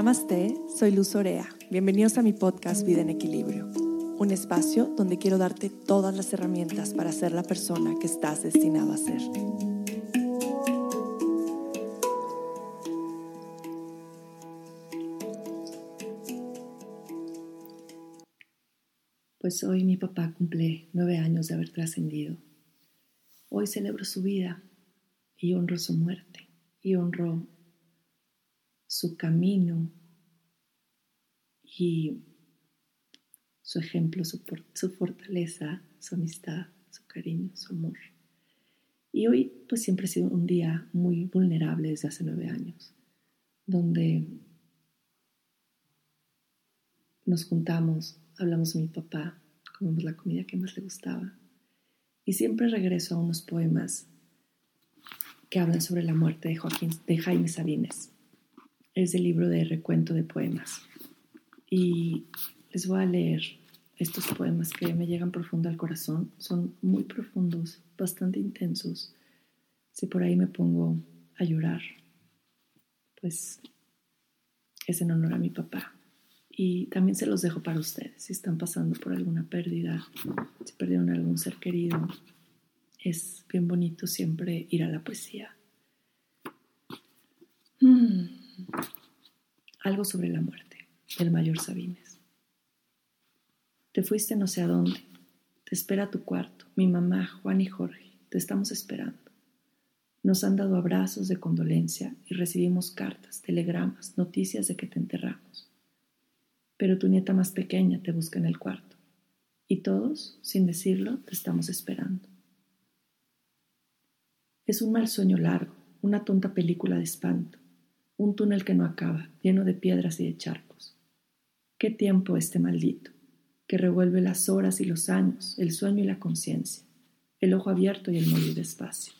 Namaste, soy Luz Orea. Bienvenidos a mi podcast Vida en Equilibrio, un espacio donde quiero darte todas las herramientas para ser la persona que estás destinado a ser. Pues hoy mi papá cumple nueve años de haber trascendido. Hoy celebro su vida y honro su muerte y honro su camino y su ejemplo, su, fortaleza, su amistad, su cariño, su amor. Y hoy pues siempre ha sido un día muy vulnerable desde hace nueve años, donde nos juntamos, hablamos de mi papá, comemos la comida que más le gustaba y siempre regreso a unos poemas que hablan sobre la muerte de, Joaquín, de Jaime Sabines es el libro de recuento de poemas. Y les voy a leer estos poemas que me llegan profundo al corazón. Son muy profundos, bastante intensos. Si por ahí me pongo a llorar, pues es en honor a mi papá. Y también se los dejo para ustedes. Si están pasando por alguna pérdida, si perdieron algún ser querido, es bien bonito siempre ir a la poesía. Mm. Algo sobre la muerte del mayor Sabines. Te fuiste no sé a dónde. Te espera tu cuarto. Mi mamá, Juan y Jorge, te estamos esperando. Nos han dado abrazos de condolencia y recibimos cartas, telegramas, noticias de que te enterramos. Pero tu nieta más pequeña te busca en el cuarto. Y todos, sin decirlo, te estamos esperando. Es un mal sueño largo, una tonta película de espanto un túnel que no acaba, lleno de piedras y de charcos. ¿Qué tiempo este maldito, que revuelve las horas y los años, el sueño y la conciencia, el ojo abierto y el morir despacio?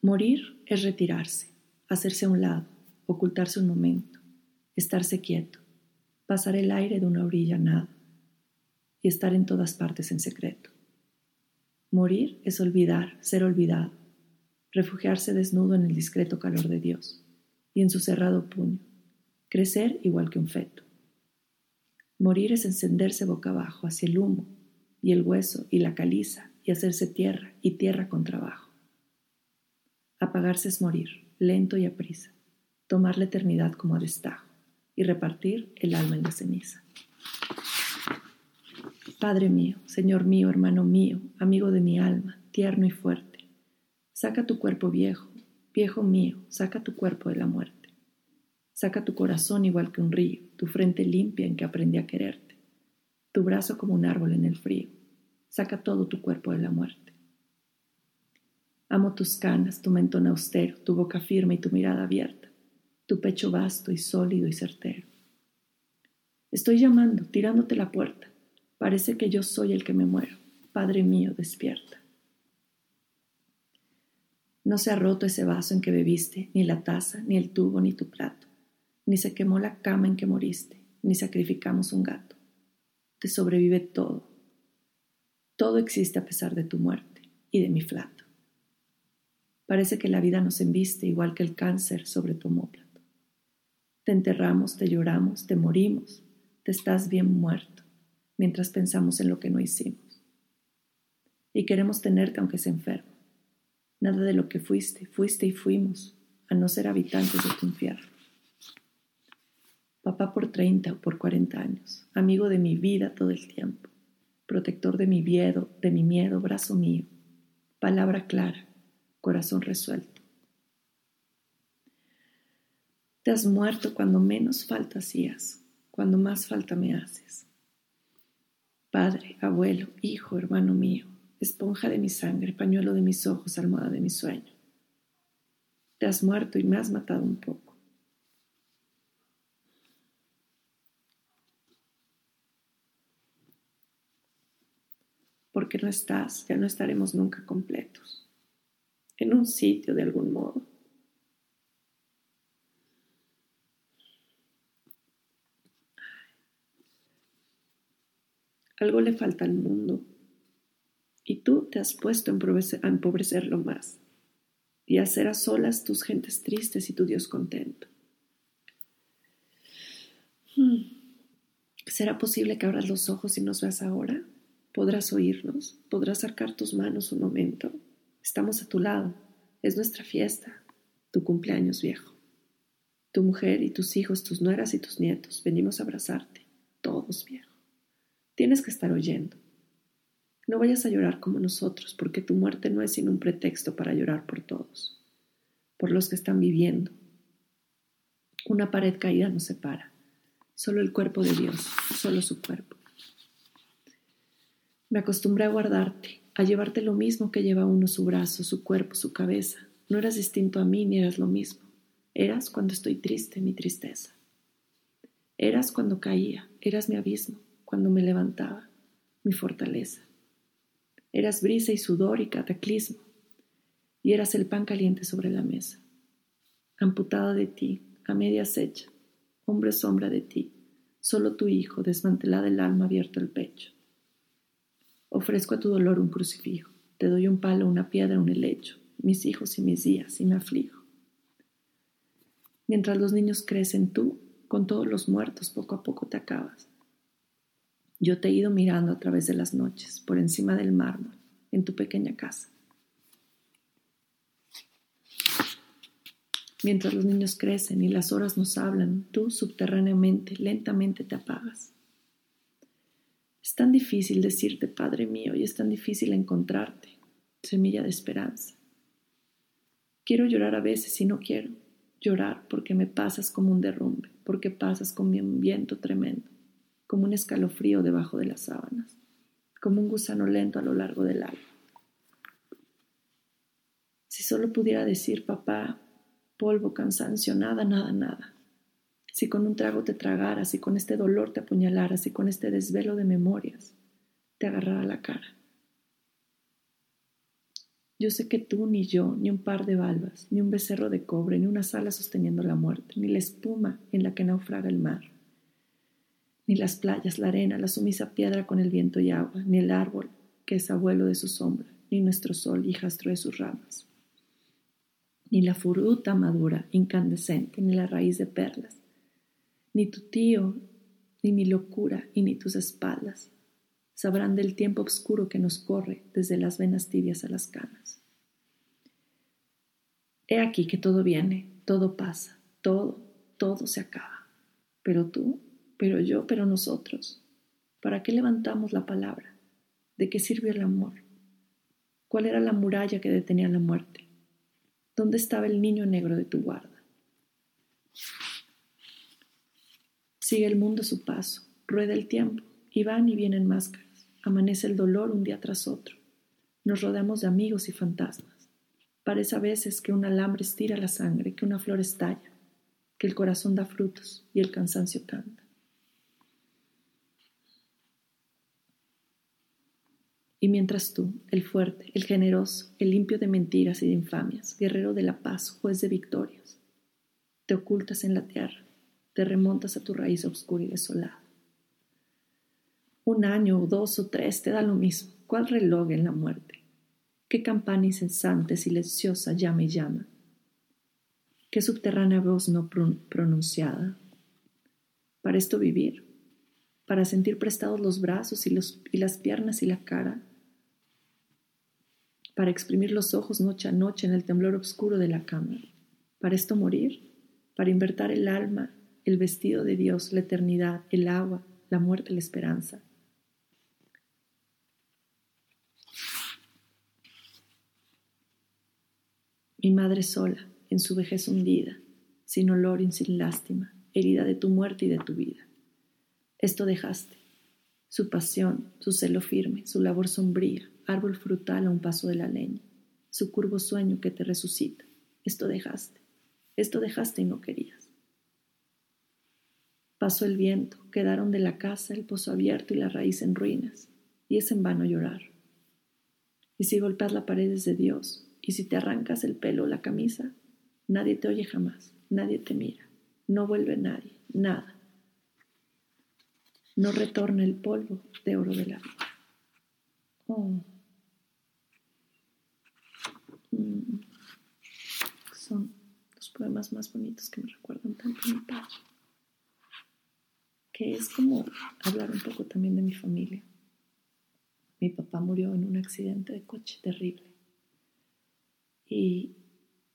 Morir es retirarse, hacerse a un lado, ocultarse un momento, estarse quieto, pasar el aire de una orilla a nada y estar en todas partes en secreto. Morir es olvidar, ser olvidado, refugiarse desnudo en el discreto calor de Dios y en su cerrado puño, crecer igual que un feto. Morir es encenderse boca abajo hacia el humo y el hueso y la caliza y hacerse tierra y tierra con trabajo. Apagarse es morir, lento y a prisa, tomar la eternidad como a destajo y repartir el alma en la ceniza. Padre mío, Señor mío, hermano mío, amigo de mi alma, tierno y fuerte, Saca tu cuerpo viejo, viejo mío, saca tu cuerpo de la muerte. Saca tu corazón igual que un río, tu frente limpia en que aprendí a quererte, tu brazo como un árbol en el frío. Saca todo tu cuerpo de la muerte. Amo tus canas, tu mentón austero, tu boca firme y tu mirada abierta, tu pecho vasto y sólido y certero. Estoy llamando, tirándote la puerta. Parece que yo soy el que me muero. Padre mío, despierta. No se ha roto ese vaso en que bebiste, ni la taza, ni el tubo, ni tu plato, ni se quemó la cama en que moriste, ni sacrificamos un gato. Te sobrevive todo. Todo existe a pesar de tu muerte y de mi flato. Parece que la vida nos embiste igual que el cáncer sobre tu homóplato. Te enterramos, te lloramos, te morimos, te estás bien muerto, mientras pensamos en lo que no hicimos. Y queremos tenerte aunque se enfermo Nada de lo que fuiste, fuiste y fuimos, a no ser habitantes de tu infierno. Papá por 30 o por 40 años, amigo de mi vida todo el tiempo, protector de mi miedo, de mi miedo, brazo mío, palabra clara, corazón resuelto. Te has muerto cuando menos falta hacías, cuando más falta me haces. Padre, abuelo, hijo, hermano mío, esponja de mi sangre, pañuelo de mis ojos, almohada de mi sueño. Te has muerto y me has matado un poco. Porque no estás, ya no estaremos nunca completos. En un sitio de algún modo. Algo le falta al mundo y tú te has puesto a empobrecerlo más. y hacer a solas tus gentes tristes y tu Dios contento. Hmm. ¿Será posible que abras los ojos y nos veas ahora? ¿Podrás oírnos? ¿Podrás sacar tus manos un momento? Estamos a tu lado. Es nuestra fiesta, tu cumpleaños viejo. Tu mujer y tus hijos, tus nueras y tus nietos, venimos a abrazarte. Todos, viejo. Tienes que estar oyendo. No vayas a llorar como nosotros, porque tu muerte no es sino un pretexto para llorar por todos, por los que están viviendo. Una pared caída nos separa, solo el cuerpo de Dios, solo su cuerpo. Me acostumbré a guardarte, a llevarte lo mismo que lleva uno su brazo, su cuerpo, su cabeza. No eras distinto a mí ni eras lo mismo. Eras cuando estoy triste, mi tristeza. Eras cuando caía, eras mi abismo, cuando me levantaba, mi fortaleza. Eras brisa y sudor y cataclismo, y eras el pan caliente sobre la mesa. Amputada de ti, a media hecha, hombre sombra de ti, solo tu hijo, desmantelada el alma, abierto el pecho. Ofrezco a tu dolor un crucifijo, te doy un palo, una piedra, un helecho, mis hijos y mis días, y me aflijo. Mientras los niños crecen, tú, con todos los muertos, poco a poco te acabas. Yo te he ido mirando a través de las noches, por encima del mármol, en tu pequeña casa. Mientras los niños crecen y las horas nos hablan, tú subterráneamente, lentamente te apagas. Es tan difícil decirte, Padre mío, y es tan difícil encontrarte, semilla de esperanza. Quiero llorar a veces y no quiero llorar porque me pasas como un derrumbe, porque pasas como un viento tremendo, como un escalofrío debajo de las sábanas, como un gusano lento a lo largo del alma. Si solo pudiera decir, papá, polvo, cansancio, nada, nada, nada. Si con un trago te tragaras, si con este dolor te apuñalaras, si con este desvelo de memorias te agarrara la cara. Yo sé que tú, ni yo, ni un par de balbas, ni un becerro de cobre, ni una sala sosteniendo la muerte, ni la espuma en la que naufraga el mar, ni las playas, la arena, la sumisa piedra con el viento y agua, ni el árbol que es abuelo de su sombra, ni nuestro sol, hijastro de sus ramas, ni la fruta madura, incandescente, ni la raíz de perlas, ni tu tío, ni mi locura, y ni tus espaldas, sabrán del tiempo oscuro que nos corre desde las venas tibias a las canas. He aquí que todo viene, todo pasa, todo, todo se acaba. Pero tú, pero yo, pero nosotros, ¿para qué levantamos la palabra? ¿De qué sirvió el amor? ¿Cuál era la muralla que detenía la muerte? ¿Dónde estaba el niño negro de tu guarda? Sigue el mundo su paso, rueda el tiempo, y van y vienen máscaras. Amanece el dolor un día tras otro. Nos rodeamos de amigos y fantasmas. Parece a veces que un alambre estira la sangre, que una flor estalla, que el corazón da frutos y el cansancio canta. Y mientras tú, el fuerte, el generoso, el limpio de mentiras y de infamias, guerrero de la paz, juez de victorias, te ocultas en la tierra, te remontas a tu raíz oscura y desolada un año o dos o tres, te da lo mismo. ¿Cuál reloj en la muerte? ¿Qué campana incesante, silenciosa llama y llama? ¿Qué subterránea voz no pronunciada? Para esto vivir, para sentir prestados los brazos y, las piernas y la cara, para exprimir los ojos noche a noche en el temblor oscuro de la cama. Para esto morir, para invertir el alma, el vestido de Dios, la eternidad, el agua, la muerte, la esperanza. Mi madre sola, en su vejez hundida, sin olor y sin lástima, herida de tu muerte y de tu vida. Esto dejaste, su pasión, su celo firme, su labor sombría, árbol frutal a un paso de la leña, su curvo sueño que te resucita. Esto dejaste, esto dejaste y no querías. Pasó el viento, quedaron de la casa el pozo abierto y la raíz en ruinas, y es en vano llorar. Y si golpeas la pared de Dios, y si te arrancas el pelo o la camisa, nadie te oye jamás, nadie te mira, no vuelve nadie, nada. No retorna el polvo de oro de la vida. Oh. Mm. poemas más bonitos que me recuerdan tanto a mi padre, que es como hablar un poco también de mi familia. Mi papá murió en un accidente de coche terrible y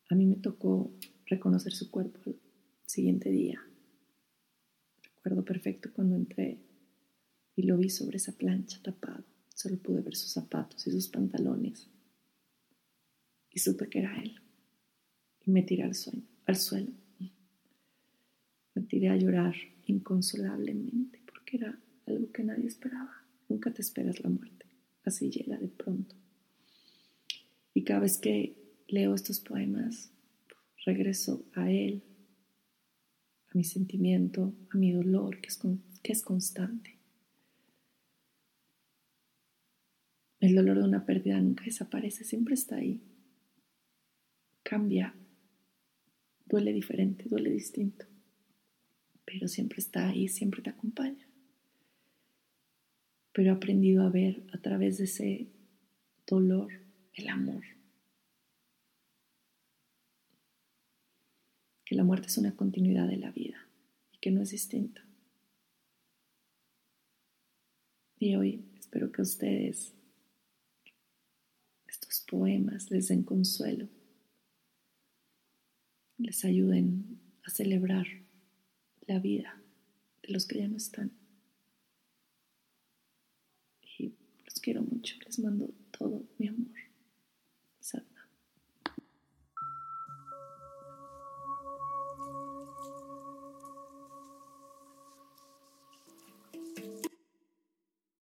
a mí me tocó reconocer su cuerpo el siguiente día. Recuerdo perfecto cuando entré y lo vi sobre esa plancha tapado. Solo pude ver sus zapatos y sus pantalones. Y supe que era él. Y me tiré al, sueño, al suelo. Me tiré a llorar inconsolablemente porque era algo que nadie esperaba. Nunca te esperas la muerte. Así llega de pronto. Y cada vez que leo estos poemas, regreso a él, a mi sentimiento, a mi dolor, que es, que es constante. El dolor de una pérdida nunca desaparece, siempre está ahí. Cambia, duele diferente, duele distinto, pero siempre está ahí, siempre te acompaña. Pero he aprendido a ver a través de ese dolor el amor. Que la muerte es una continuidad de la vida y que no es distinta. Y hoy espero que ustedes poemas les den consuelo, les ayuden a celebrar la vida de los que ya no están. Y los quiero mucho, les mando